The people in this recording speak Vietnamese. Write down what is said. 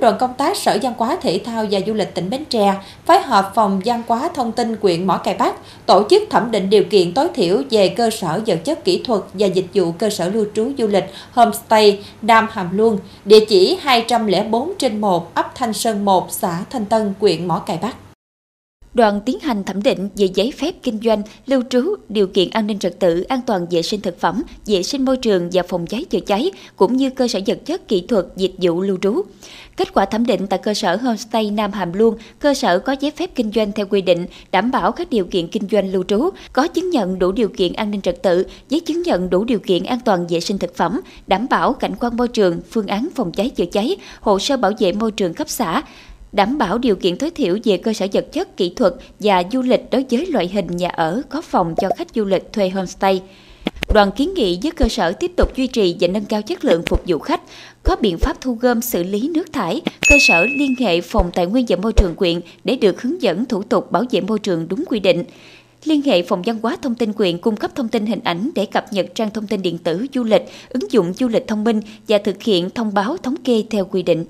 đoàn công tác Sở Văn hóa Thể thao và Du lịch tỉnh Bến Tre phối hợp phòng văn hóa thông tin quyện Mỏ Cày Bắc tổ chức thẩm định điều kiện tối thiểu về cơ sở vật chất kỹ thuật và dịch vụ cơ sở lưu trú du lịch homestay Nam Hàm Luông, địa chỉ 204 trên 1 ấp Thanh Sơn 1, xã Thanh Tân, quyện Mỏ Cày Bắc đoàn tiến hành thẩm định về giấy phép kinh doanh, lưu trú, điều kiện an ninh trật tự, an toàn vệ sinh thực phẩm, vệ sinh môi trường và phòng cháy chữa cháy, cũng như cơ sở vật chất kỹ thuật, dịch vụ lưu trú. Kết quả thẩm định tại cơ sở Homestay Nam Hàm Luông, cơ sở có giấy phép kinh doanh theo quy định, đảm bảo các điều kiện kinh doanh lưu trú, có chứng nhận đủ điều kiện an ninh trật tự, giấy chứng nhận đủ điều kiện an toàn vệ sinh thực phẩm, đảm bảo cảnh quan môi trường, phương án phòng cháy chữa cháy, hồ sơ bảo vệ môi trường cấp xã, đảm bảo điều kiện tối thiểu về cơ sở vật chất, kỹ thuật và du lịch đối với loại hình nhà ở có phòng cho khách du lịch thuê homestay. Đoàn kiến nghị với cơ sở tiếp tục duy trì và nâng cao chất lượng phục vụ khách, có biện pháp thu gom xử lý nước thải, cơ sở liên hệ phòng tài nguyên và môi trường quyện để được hướng dẫn thủ tục bảo vệ môi trường đúng quy định. Liên hệ phòng văn hóa thông tin quyện cung cấp thông tin hình ảnh để cập nhật trang thông tin điện tử du lịch, ứng dụng du lịch thông minh và thực hiện thông báo thống kê theo quy định.